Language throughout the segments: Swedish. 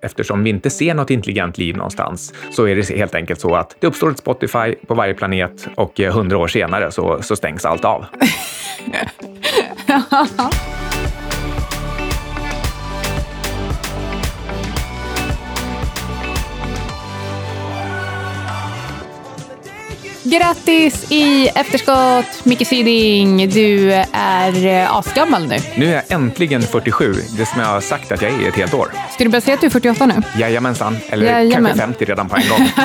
Eftersom vi inte ser något intelligent liv någonstans så är det helt enkelt så att det uppstår ett Spotify på varje planet och eh, hundra år senare så, så stängs allt av. Grattis i efterskott, Micke Syding. Du är eh, asgammal nu. Nu är jag äntligen 47, det som jag har sagt att jag är i ett helt år. Ska du börja säga att du är 48 nu? Jajamensan, eller Jajamän. kanske 50 redan på en gång.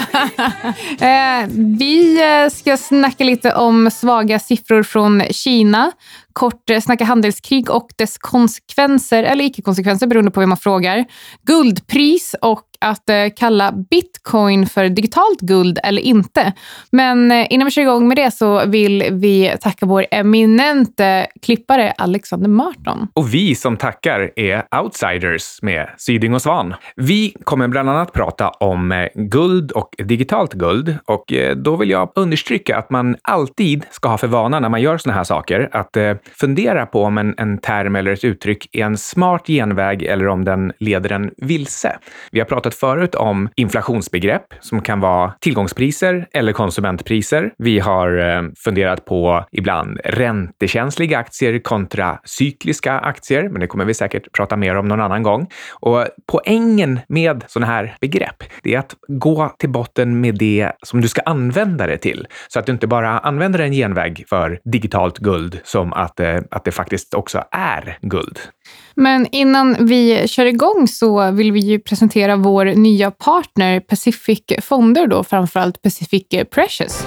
Eh, vi eh, ska snacka lite om svaga siffror från Kina. Kort eh, snacka handelskrig och dess konsekvenser, eller icke-konsekvenser beroende på vem man frågar. Guldpris och att eh, kalla bitcoin för digitalt guld eller inte. Men eh, innan vi kör igång med det så vill vi tacka vår eminente klippare Alexander Marton. Och vi som tackar är outsiders med Syding och Svan. Vi kommer bland annat prata om guld och digitalt guld och då vill jag understryka att man alltid ska ha för vana när man gör såna här saker att eh, fundera på om en, en term eller ett uttryck är en smart genväg eller om den leder en vilse. Vi har pratat förut om inflationsbegrepp som kan vara tillgångspriser eller konsumentpriser. Vi har eh, funderat på ibland räntekänsliga aktier kontra cykliska aktier, men det kommer vi säkert prata mer om någon annan gång. Och poängen med sådana här begrepp, det är att gå till botten med det som du ska använda det till, så att du inte bara använder en genväg för digitalt guld som att, eh, att det faktiskt också är guld. Men innan vi kör igång så vill vi ju presentera vår nya partner Pacific Fonder, då, framförallt Pacific Precious.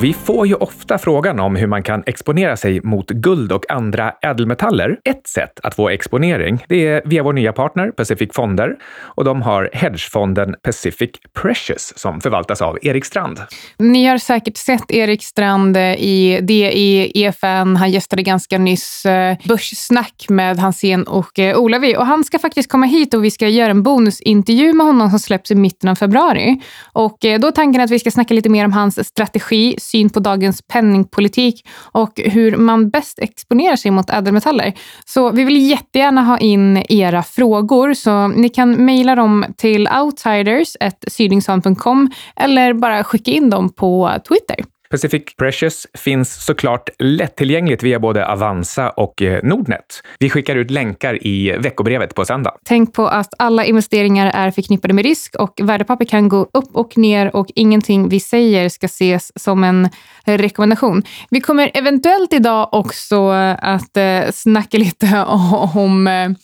Vi får ju ofta frågan om hur man kan exponera sig mot guld och andra ädelmetaller. Ett sätt att få exponering det är via vår nya partner Pacific Fonder och de har hedgefonden Pacific Precious som förvaltas av Erik Strand. Ni har säkert sett Erik Strand eh, i DI, EFN. Han gästade ganska nyss eh, Börssnack med Hansén och eh, Olavi. Och han ska faktiskt komma hit och vi ska göra en bonusintervju med honom som släpps i mitten av februari. Och då är tanken att vi ska snacka lite mer om hans strategi, syn på dagens penningpolitik och hur man bäst exponerar sig mot ädelmetaller. Så vi vill jättegärna ha in era frågor, så ni kan mejla dem till outsiders.sydingsson.com eller bara skicka in dem på Twitter. Pacific Precious finns såklart lättillgängligt via både Avanza och eh, Nordnet. Vi skickar ut länkar i veckobrevet på söndag. Tänk på att alla investeringar är förknippade med risk och värdepapper kan gå upp och ner och ingenting vi säger ska ses som en rekommendation. Vi kommer eventuellt idag också eh, att eh, snacka lite om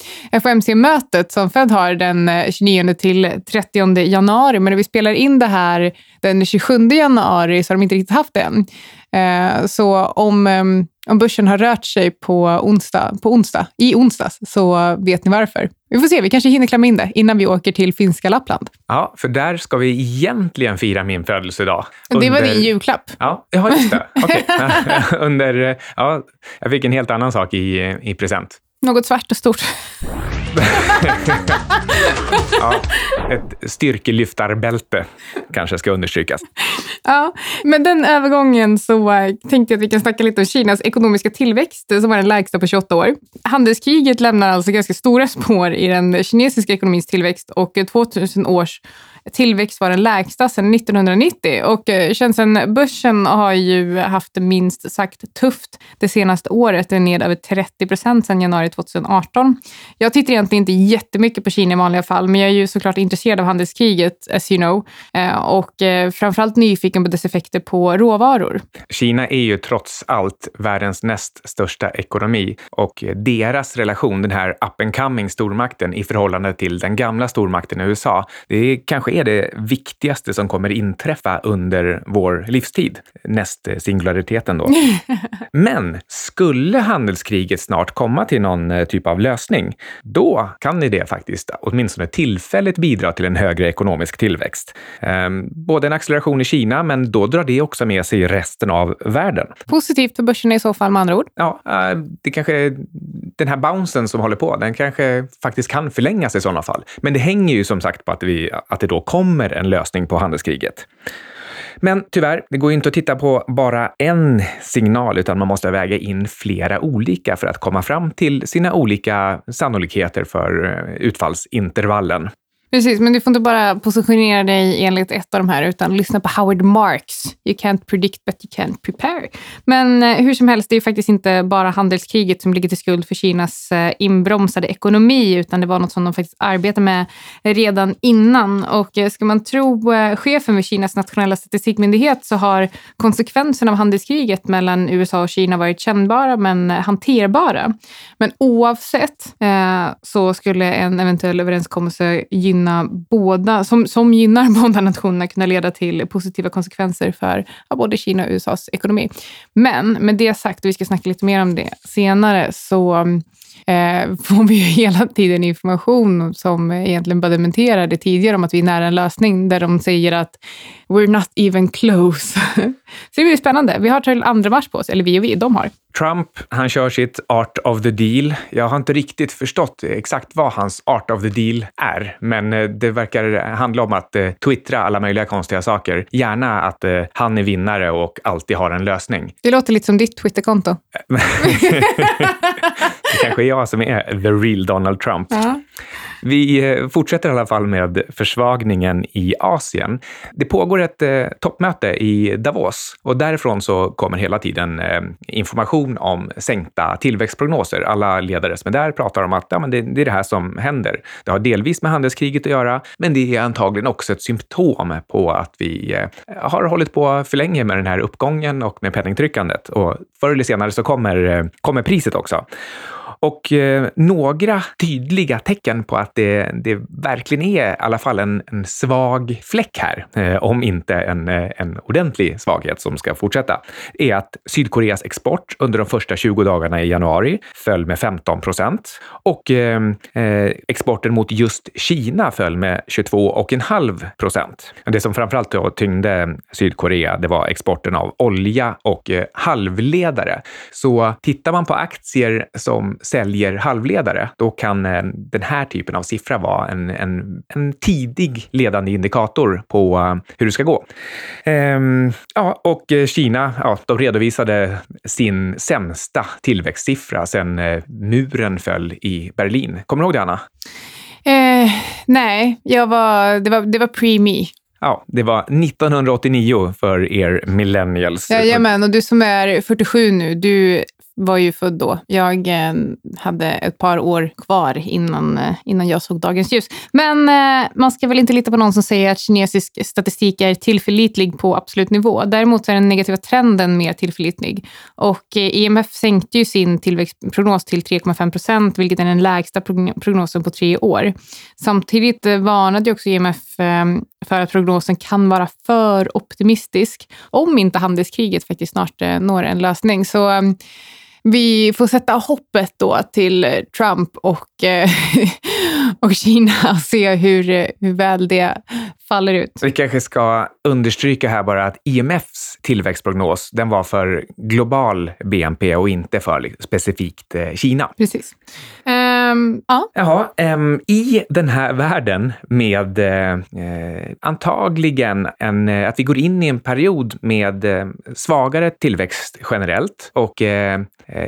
FOMC-mötet som Fed har den 29 till 30 januari. Men när vi spelar in det här den 27 januari så har de inte riktigt haft det än. Eh, Så om, eh, om börsen har rört sig på onsdag, på onsdag, i onsdags så vet ni varför. Vi får se, vi kanske hinner klämma in det innan vi åker till finska Lappland. Ja, för där ska vi egentligen fira min födelsedag. Det var Under- din julklapp. Ja, ja just det. Okej. Under, ja, jag fick en helt annan sak i, i present. Något svart och stort. Ja, ett styrkelyftarbälte kanske ska understrykas. Ja, med den övergången så tänkte jag att vi kan snacka lite om Kinas ekonomiska tillväxt som var den lägsta på 28 år. Handelskriget lämnar alltså ganska stora spår i den kinesiska ekonomins tillväxt och eh, 2000 års tillväxt var den lägsta sedan 1990 och eh, Shenzhen-börsen har ju haft det minst sagt tufft det senaste året. Den är ned över 30 procent sedan januari 2018. Jag tittar egentligen inte jättemycket på Kina i vanliga fall, men jag är ju såklart intresserad av handelskriget, as you know, eh, och eh, framförallt nyfiken på dess effekter på råvaror. Kina är ju trots allt världens näst största ekonomi och deras relation, den här up and coming stormakten i förhållande till den gamla stormakten USA, det kanske är det viktigaste som kommer inträffa under vår livstid. Näst singulariteten då. Men skulle handelskriget snart komma till någon eh, typ av lösning, då kan det faktiskt åtminstone tillfälligt bidra till en högre ekonomisk tillväxt. Ehm, både en acceleration i Kina, men då drar det också med sig resten av världen. Positivt för börsen i så fall med andra ord. Ja, eh, det kanske, den här bouncen som håller på, den kanske faktiskt kan förlängas i sådana fall. Men det hänger ju som sagt på att, vi, att det då kommer en lösning på handelskriget. Men tyvärr, det går ju inte att titta på bara en signal, utan man måste väga in flera olika för att komma fram till sina olika sannolikheter för eh, utfallsintervallen. Precis, men du får inte bara positionera dig enligt ett av de här, utan lyssna på Howard Marks. You can't predict but you can't prepare. Men eh, hur som helst, det är faktiskt inte bara handelskriget som ligger till skuld för Kinas eh, inbromsade ekonomi, utan det var något som de faktiskt arbetade med redan innan. Och eh, ska man tro eh, chefen vid Kinas nationella statistikmyndighet så har konsekvenserna av handelskriget mellan USA och Kina varit kännbara men eh, hanterbara. Men oavsett eh, så skulle en eventuell överenskommelse gynna gynna båda, som, som gynnar båda nationerna kunna leda till positiva konsekvenser för ja, både Kina och USAs ekonomi. Men med det sagt, och vi ska snacka lite mer om det senare, så mm, eh, får vi ju hela tiden information som egentligen bara dementerar det tidigare om att vi är nära en lösning, där de säger att we're not even close. Så det blir spännande. Vi har till 2 mars på oss, eller vi och vi, de har. Trump, han kör sitt art of the deal. Jag har inte riktigt förstått exakt vad hans art of the deal är, men eh, det verkar handla om att eh, twittra alla möjliga konstiga saker. Gärna att eh, han är vinnare och alltid har en lösning. Det låter lite som ditt Twitterkonto. det kanske är jag som är the real Donald Trump. Ja. Vi eh, fortsätter i alla fall med försvagningen i Asien. Det pågår ett eh, toppmöte i Davos och därifrån så kommer hela tiden eh, information om sänkta tillväxtprognoser. Alla ledare som är där pratar om att ja, men det, det är det här som händer. Det har delvis med handelskriget att göra, men det är antagligen också ett symptom på att vi eh, har hållit på för länge med den här uppgången och med penningtryckandet. Och förr eller senare så kommer, eh, kommer priset också. Och eh, några tydliga tecken på att det, det verkligen är i alla fall en, en svag fläck här, eh, om inte en, eh, en ordentlig svaghet som ska fortsätta, är att Sydkoreas export under de första 20 dagarna i januari föll med 15 procent och eh, eh, exporten mot just Kina föll med 22,5 procent. Det som framförallt då tyngde Sydkorea, det var exporten av olja och eh, halvledare. Så tittar man på aktier som säljer halvledare, då kan eh, den här typen av siffra vara en, en, en tidig ledande indikator på eh, hur det ska gå. Ehm, ja, och eh, Kina, ja, de redovisade sin sämsta tillväxtsiffra sedan muren föll i Berlin. Kommer du ihåg det, Anna? Eh, nej, jag var, det var, det var pre-me. Ja, det var 1989 för er millennials. Jajamän, och du som är 47 nu, du var ju född då. Jag eh, hade ett par år kvar innan, eh, innan jag såg dagens ljus. Men eh, man ska väl inte lita på någon som säger att kinesisk statistik är tillförlitlig på absolut nivå. Däremot är den negativa trenden mer tillförlitlig. Och eh, IMF sänkte ju sin tillväxtprognos till 3,5 procent, vilket är den lägsta prognosen på tre år. Samtidigt eh, varnade ju också IMF eh, för att prognosen kan vara för optimistisk om inte handelskriget faktiskt snart når en lösning. Så vi får sätta hoppet då till Trump och, eh, och Kina och se hur, hur väl det faller ut. Vi kanske ska understryka här bara att IMFs tillväxtprognos, den var för global BNP och inte för specifikt eh, Kina. Precis. Um, ja. Jaha, um, I den här världen med uh, antagligen en, uh, att vi går in i en period med uh, svagare tillväxt generellt och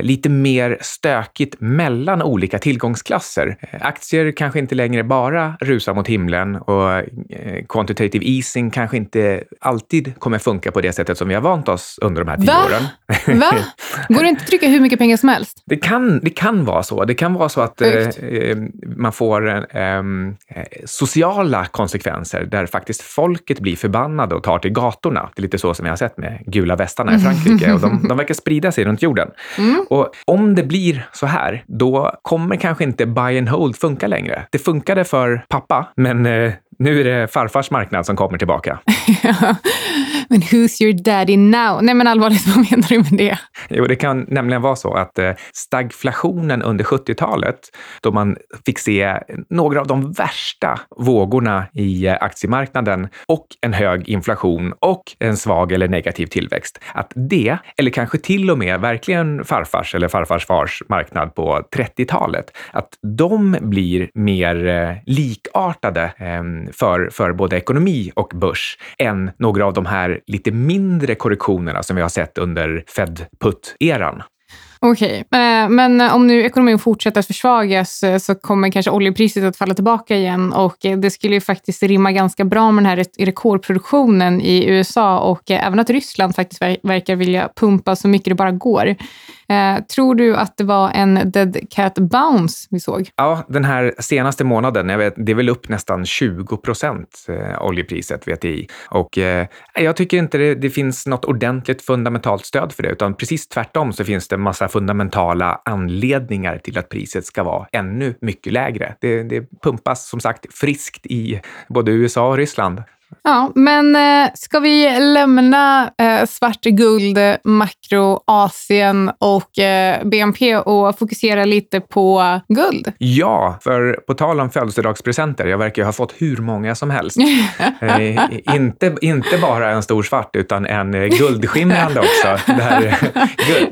lite mer stökigt mellan olika tillgångsklasser. Aktier kanske inte längre bara rusar mot himlen och quantitative easing kanske inte alltid kommer funka på det sättet som vi har vant oss under de här tio Va? åren. Va? Går det inte att trycka hur mycket pengar som helst? Det kan, det kan vara så. Det kan vara så att eh, man får eh, sociala konsekvenser där faktiskt folket blir förbannade och tar till gatorna. Det är lite så som vi har sett med gula västarna i Frankrike och de, de verkar sprida sig runt jorden. Mm. Och om det blir så här, då kommer kanske inte buy and hold funka längre. Det funkade för pappa, men eh, nu är det farfars marknad som kommer tillbaka. men who's your daddy now? Nej men allvarligt, vad menar du med det? Jo, det kan nämligen vara så att eh, stagflationen under 70-talet, då man fick se några av de värsta vågorna i eh, aktiemarknaden och en hög inflation och en svag eller negativ tillväxt, att det, eller kanske till och med verkligen farfars eller farfars fars marknad på 30-talet, att de blir mer eh, likartade för, för både ekonomi och börs än några av de här lite mindre korrektionerna som vi har sett under Fed-putt-eran. Okej, okay. men om nu ekonomin fortsätter att försvagas eh, så kommer kanske oljepriset att falla tillbaka igen och eh, det skulle ju faktiskt rimma ganska bra med den här rekordproduktionen i USA och även att Ryssland faktiskt verkar vilja pumpa så mycket det bara går. Eh, tror du att det var en dead cat bounce vi såg? Ja, den här senaste månaden, jag vet, det är väl upp nästan 20 procent eh, oljepriset, VTI. Och eh, jag tycker inte det, det, finns något ordentligt fundamentalt stöd för det, utan precis tvärtom så finns det massa fundamentala anledningar till att priset ska vara ännu mycket lägre. Det, det pumpas som sagt friskt i både USA och Ryssland. Ja, men eh, ska vi lämna eh, svart guld, makro, Asien och eh, BNP och fokusera lite på guld? Ja, för på tal om födelsedagspresenter, jag verkar ha fått hur många som helst. eh, inte, inte bara en stor svart, utan en guldskimrande också. Det här,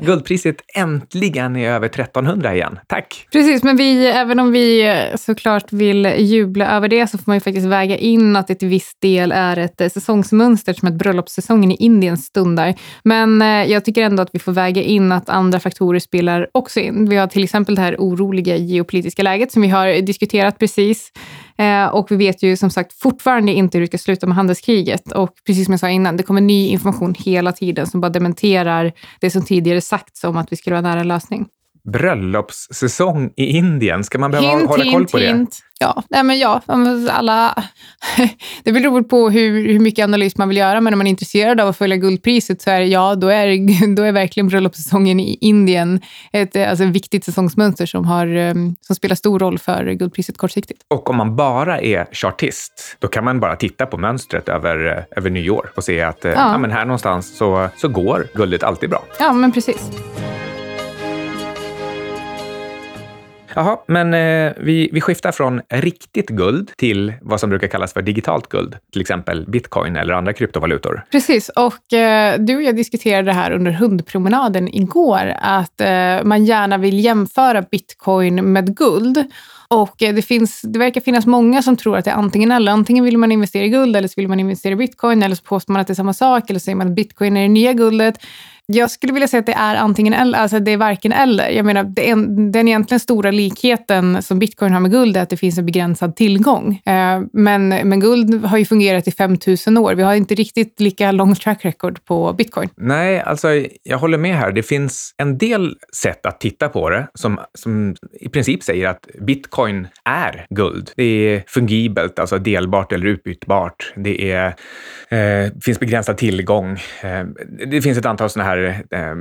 guldpriset äntligen är över 1300 igen. Tack! Precis, men vi, även om vi såklart vill jubla över det så får man ju faktiskt väga in att det till viss är ett eh, säsongsmönster som att bröllopssäsongen i Indien stundar. Men eh, jag tycker ändå att vi får väga in att andra faktorer spelar också in. Vi har till exempel det här oroliga geopolitiska läget som vi har diskuterat precis. Eh, och vi vet ju som sagt fortfarande inte hur det ska sluta med handelskriget. Och precis som jag sa innan, det kommer ny information hela tiden som bara dementerar det som tidigare sagts om att vi skulle vara nära en lösning bröllopssäsong i Indien. Ska man behöva hint, hålla koll på hint. det? Ja, nej men ja, alla... det beror på hur, hur mycket analys man vill göra, men om man är intresserad av att följa guldpriset så är ja, då är, då är verkligen bröllopssäsongen i Indien ett alltså, viktigt säsongsmönster som, har, ehm, som spelar stor roll för guldpriset kortsiktigt. Och om man bara är chartist, då kan man bara titta på mönstret över, över nyår och se att eh, ja. ja men här någonstans så, så går guldet alltid bra. Ja, men precis. Jaha, men eh, vi, vi skiftar från riktigt guld till vad som brukar kallas för digitalt guld, till exempel bitcoin eller andra kryptovalutor. Precis, och eh, du och jag diskuterade det här under hundpromenaden igår, att eh, man gärna vill jämföra bitcoin med guld. Och eh, det, finns, det verkar finnas många som tror att det är antingen eller. Antingen vill man investera i guld eller så vill man investera i bitcoin eller så påstår man att det är samma sak eller så säger man att bitcoin är det nya guldet. Jag skulle vilja säga att det är antingen eller, alltså det är varken eller. Jag menar, det är, den egentligen stora likheten som bitcoin har med guld är att det finns en begränsad tillgång. Eh, men, men guld har ju fungerat i 5000 år. Vi har inte riktigt lika lång track record på bitcoin. Nej, alltså jag håller med här. Det finns en del sätt att titta på det som, som i princip säger att bitcoin är guld. Det är fungibelt, alltså delbart eller utbytbart. Det är, eh, finns begränsad tillgång. Eh, det finns ett antal sådana här eh,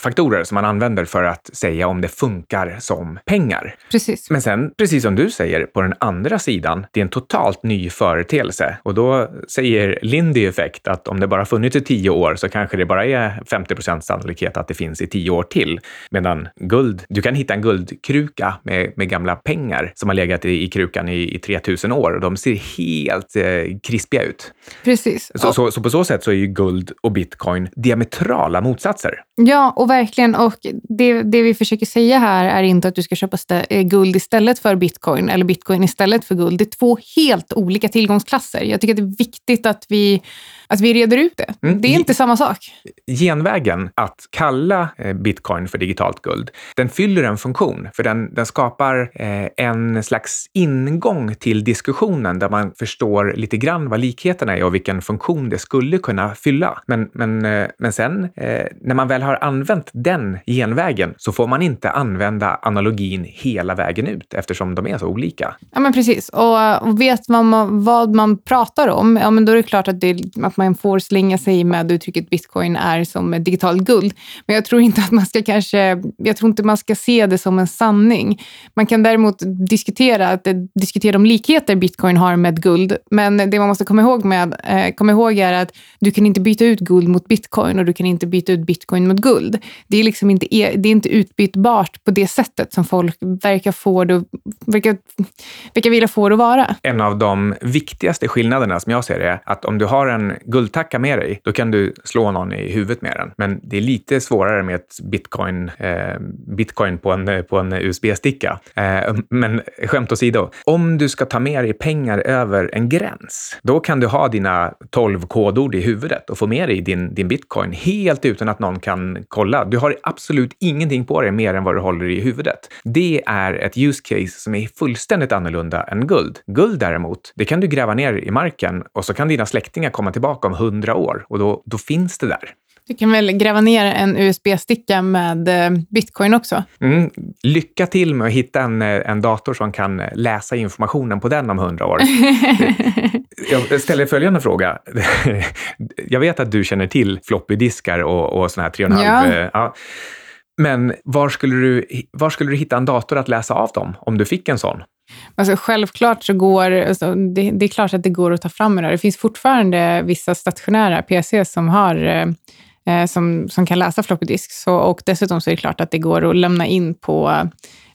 faktorer som man använder för att säga om det funkar som pengar. Precis. Men sen, precis som du säger, på den andra sidan, det är en totalt ny företeelse. Och då säger Lindy Effect att om det bara funnits i tio år så kanske det bara är 50 procents sannolikhet att det finns i tio år till. Medan guld, du kan hitta en guldkruka med, med gamla pengar som har legat i, i krukan i, i 3000 år och de ser helt eh, krispiga ut. Precis. Så, så, så, på så sätt så är ju guld och bitcoin diametrala motsatser. Ja, och verkligen. Och det, det vi försöker säga här är inte att du ska köpa stä- eh, guld istället för bitcoin eller bitcoin istället för guld. Det är två helt olika tillgångsklasser. Jag tycker att det är viktigt att vi, att vi reder ut det. Mm. Det är inte samma sak. Genvägen att kalla eh, bitcoin för digitalt guld, den fyller en funktion, för den, den skapar eh, en slags ingång till diskussionen där man förstår lite grann vad likheterna är och vilken funktion det skulle kunna fylla. Men, men, men sen eh, när man väl har använt den genvägen så får man inte använda analogin hela vägen ut eftersom de är så olika. Ja, men precis. Och, och vet man vad man pratar om, ja, men då är det klart att, det, att man får slänga sig med uttrycket bitcoin är som digitalt guld. Men jag tror inte att man ska kanske, jag tror inte man ska se det som en sanning. Man kan däremot diskutera, att, eh, diskutera de likheter bitcoin har med guld. Men det man måste komma ihåg, med, eh, komma ihåg är att du kan inte byta ut guld mot bitcoin och du kan inte byta byta ut bitcoin mot guld. Det är, liksom inte, e, det är inte utbytbart på det sättet som folk verkar, få det, verkar, verkar vilja få det att vara. En av de viktigaste skillnaderna som jag ser det är att om du har en guldtacka med dig, då kan du slå någon i huvudet med den. Men det är lite svårare med ett bitcoin, eh, bitcoin på en, på en USB-sticka. Eh, men skämt åsido, om du ska ta med dig pengar över en gräns, då kan du ha dina 12 kodord i huvudet och få med dig din, din bitcoin helt utan att någon kan kolla. Du har absolut ingenting på dig mer än vad du håller i huvudet. Det är ett use case som är fullständigt annorlunda än guld. Guld däremot, det kan du gräva ner i marken och så kan dina släktingar komma tillbaka om hundra år och då, då finns det där. Du kan väl gräva ner en USB-sticka med eh, bitcoin också? Mm. Lycka till med att hitta en, eh, en dator som kan läsa informationen på den om hundra år. Jag ställer följande fråga. Jag vet att du känner till floppydiskar och, och såna här 3,5. Ja. Eh, ja. Men var skulle, du, var skulle du hitta en dator att läsa av dem om du fick en sån? Alltså, självklart så går alltså, det, det, är klart att det går att ta fram det. Det finns fortfarande vissa stationära PC som har eh, eh, som, som kan läsa floppy disk. Så, och dessutom så är det klart att det går att lämna in, på,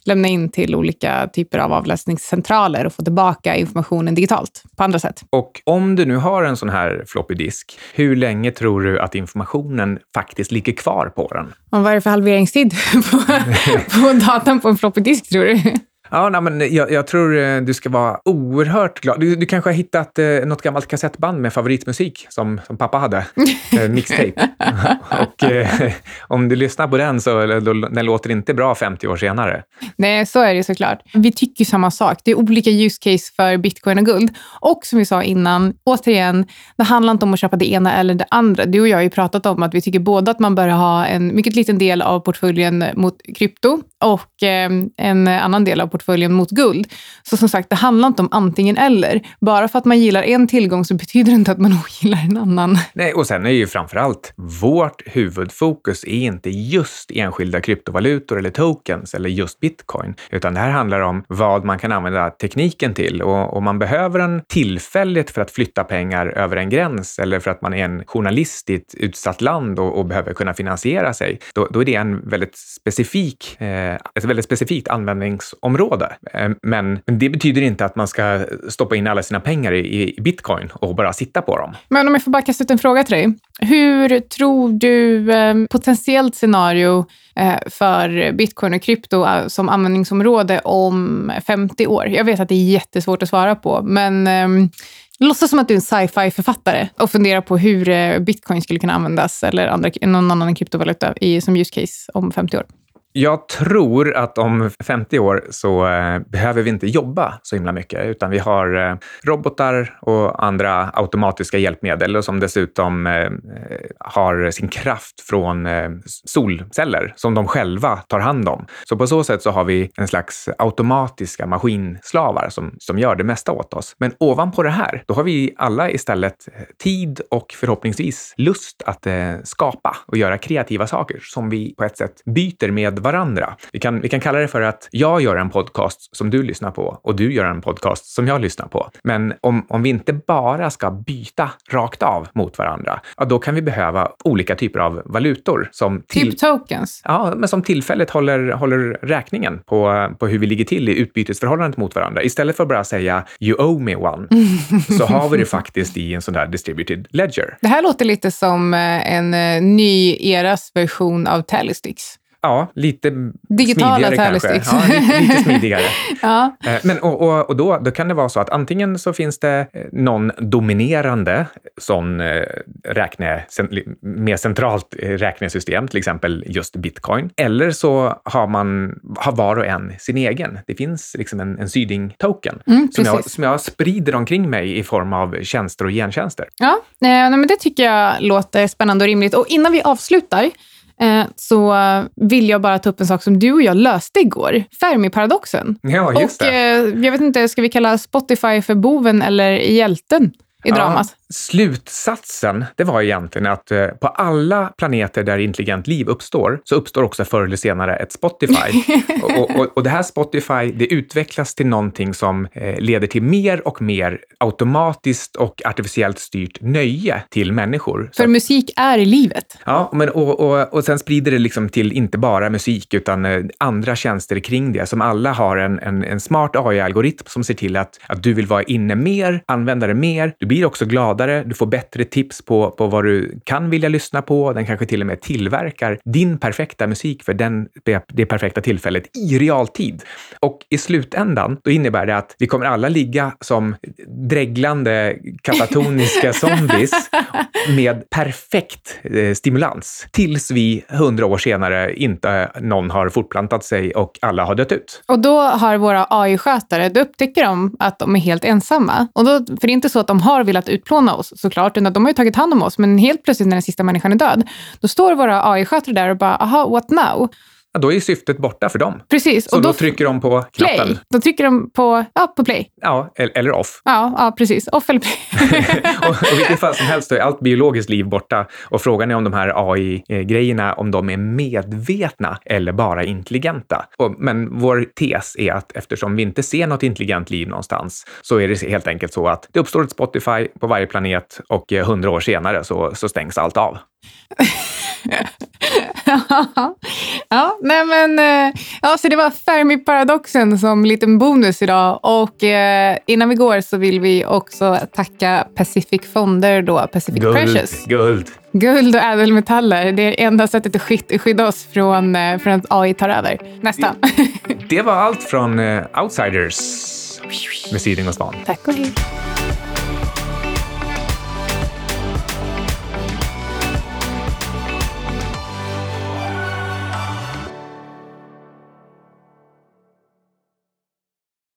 lämna in till olika typer av avläsningscentraler och få tillbaka informationen digitalt på andra sätt. Och om du nu har en sån här floppy disk, hur länge tror du att informationen faktiskt ligger kvar på den? Och vad är det för halveringstid på, på datan på en floppy disk, tror du? Ja, nej, men jag, jag, tror eh, du ska vara oerhört glad. Du, du kanske har hittat eh, något gammalt kassettband med favoritmusik som, som pappa hade, eh, mixtape. och eh, om du lyssnar på den så då, den låter inte bra 50 år senare. Nej, så är det såklart. Vi tycker samma sak. Det är olika use case för bitcoin och guld. Och som vi sa innan, återigen, det handlar inte om att köpa det ena eller det andra. Du och jag har ju pratat om att vi tycker både att man bör ha en mycket liten del av portföljen mot krypto och ehm, en annan del av portföljen portföljen mot guld. Så som sagt, det handlar inte om antingen eller. Bara för att man gillar en tillgång så betyder det inte att man ogillar en annan. Nej, och sen är ju framför allt vårt huvudfokus är inte just enskilda kryptovalutor eller tokens eller just bitcoin, utan det här handlar om vad man kan använda tekniken till och om man behöver den tillfälligt för att flytta pengar över en gräns eller för att man är en journalist i ett utsatt land och, och behöver kunna finansiera sig, då, då, är det en väldigt specifik, eh, Eh, ett väldigt specifikt användningsområde eh, men det betyder inte att man ska stoppa in alla sina pengar i, bitcoin och bara sitta på dem. Men om jag får bara kasta ut en fråga till dig. Hur tror du eh, potentiellt scenario för bitcoin och krypto som användningsområde om 50 år? Jag vet att det är jättesvårt att svara på, men ehm, Låtsas som att du är en sci-fi författare och funderar på hur bitcoin skulle kunna användas eller andra, någon annan kryptovaluta i, som use case om 50 år. Jag tror att om 50 år så eh, behöver vi inte jobba så himla mycket, utan vi har eh, robotar och andra automatiska hjälpmedel som dessutom eh, har sin kraft från solceller som de själva tar hand om. Så på så sätt så har vi en slags automatiska maskinslavar som, som gör det mesta åt oss. Men ovanpå det här, då har vi alla istället tid och förhoppningsvis lust att skapa och göra kreativa saker som vi på ett sätt byter med varandra. Vi kan, vi kan kalla det för att jag gör en podcast som du lyssnar på och du gör en podcast som jag lyssnar på. Men om, om vi inte bara ska byta rakt av mot varandra, ja, då kan vi behöva olika typer av valutor som... Till, typ tokens? Ja, men som tillfälligt håller, håller räkningen på, på hur vi ligger till i utbytesförhållandet mot varandra. Istället för att bara säga “you owe me one” så har vi det faktiskt i en sån där distributed ledger. Det här låter lite som eh, en eh, ny eras version av Tallysticks. Ja, lite Digitala smidigare kanske. Ja, lite, lite smidigare. ja. Eh, men, och, och, och då, då kan det vara så att antingen så finns det eh, någon dominerande sån eh, räkne, mer centralt räknesystem, till exempel just bitcoin. Eller så har man har var och en sin egen. Det finns liksom en, en Syding-token mm, som, jag, som jag sprider omkring mig i form av tjänster och gentjänster. Ja, men det tycker jag låter spännande och rimligt. Och innan vi avslutar Eh, så vill jag bara ta upp en sak som du och jag löste igår. Fermi-paradoxen. Ja, just och, det. Eh, jag vet inte, ska vi kalla Spotify för boven eller hjälten? I dramat. slutsatsen, det var egentligen att eh, på alla planeter där intelligent liv uppstår, så uppstår också förr eller senare ett Spotify. och, och, och, det här Spotify, det utvecklas till någonting som eh, leder till mer och mer automatiskt och artificiellt styrt nöje till människor. För Så, musik är livet. Ja, men, och, och, och sen sprider det liksom till inte bara musik, utan eh, andra tjänster kring det, som alla har en, en, en smart AI-algoritm som ser till att, att du vill vara inne mer, använda det mer. Du blir också gladare, du får bättre tips på, på vad du kan vilja lyssna på. Den kanske till och med tillverkar din perfekta musik för den, det perfekta tillfället i realtid. Och i slutändan, då innebär det att vi kommer alla ligga som dreglande katatoniska zombies med perfekt eh, stimulans tills vi hundra år senare inte någon har fortplantat sig och alla har dött ut. Och då har våra AI-skötare, då upptäcker de att de är helt ensamma. Och då, för det är inte så att de har velat utplåna oss såklart, utan de har ju tagit hand om oss. Men helt plötsligt när den sista människan är död, då står våra AI-skötare där och bara, aha, what now? Ja, då är syftet borta för dem. Precis. Så och då, då trycker de på knappen. Play. Då trycker de på, ja, på play. Ja, eller off. Ja, ja precis. Off eller play. och, I vilket fall som helst så är allt biologiskt liv borta och frågan är om de här AI-grejerna, om de är medvetna eller bara intelligenta. Och, men vår tes är att eftersom vi inte ser något intelligent liv någonstans så är det helt enkelt så att det uppstår ett Spotify på varje planet och eh, hundra år senare så, så stängs allt av. ja, nej men, eh, ja, så det var Fermi-paradoxen som liten bonus idag. Och eh, innan vi går så vill vi också tacka Pacific Fonder, då, Pacific guld, Precious. Guld. Guld och ädelmetaller. Det är enda sättet att skydda oss från, eh, från att AI tar över. Nästan. det var allt från uh, Outsiders med Syding och Svan. Tack och hej.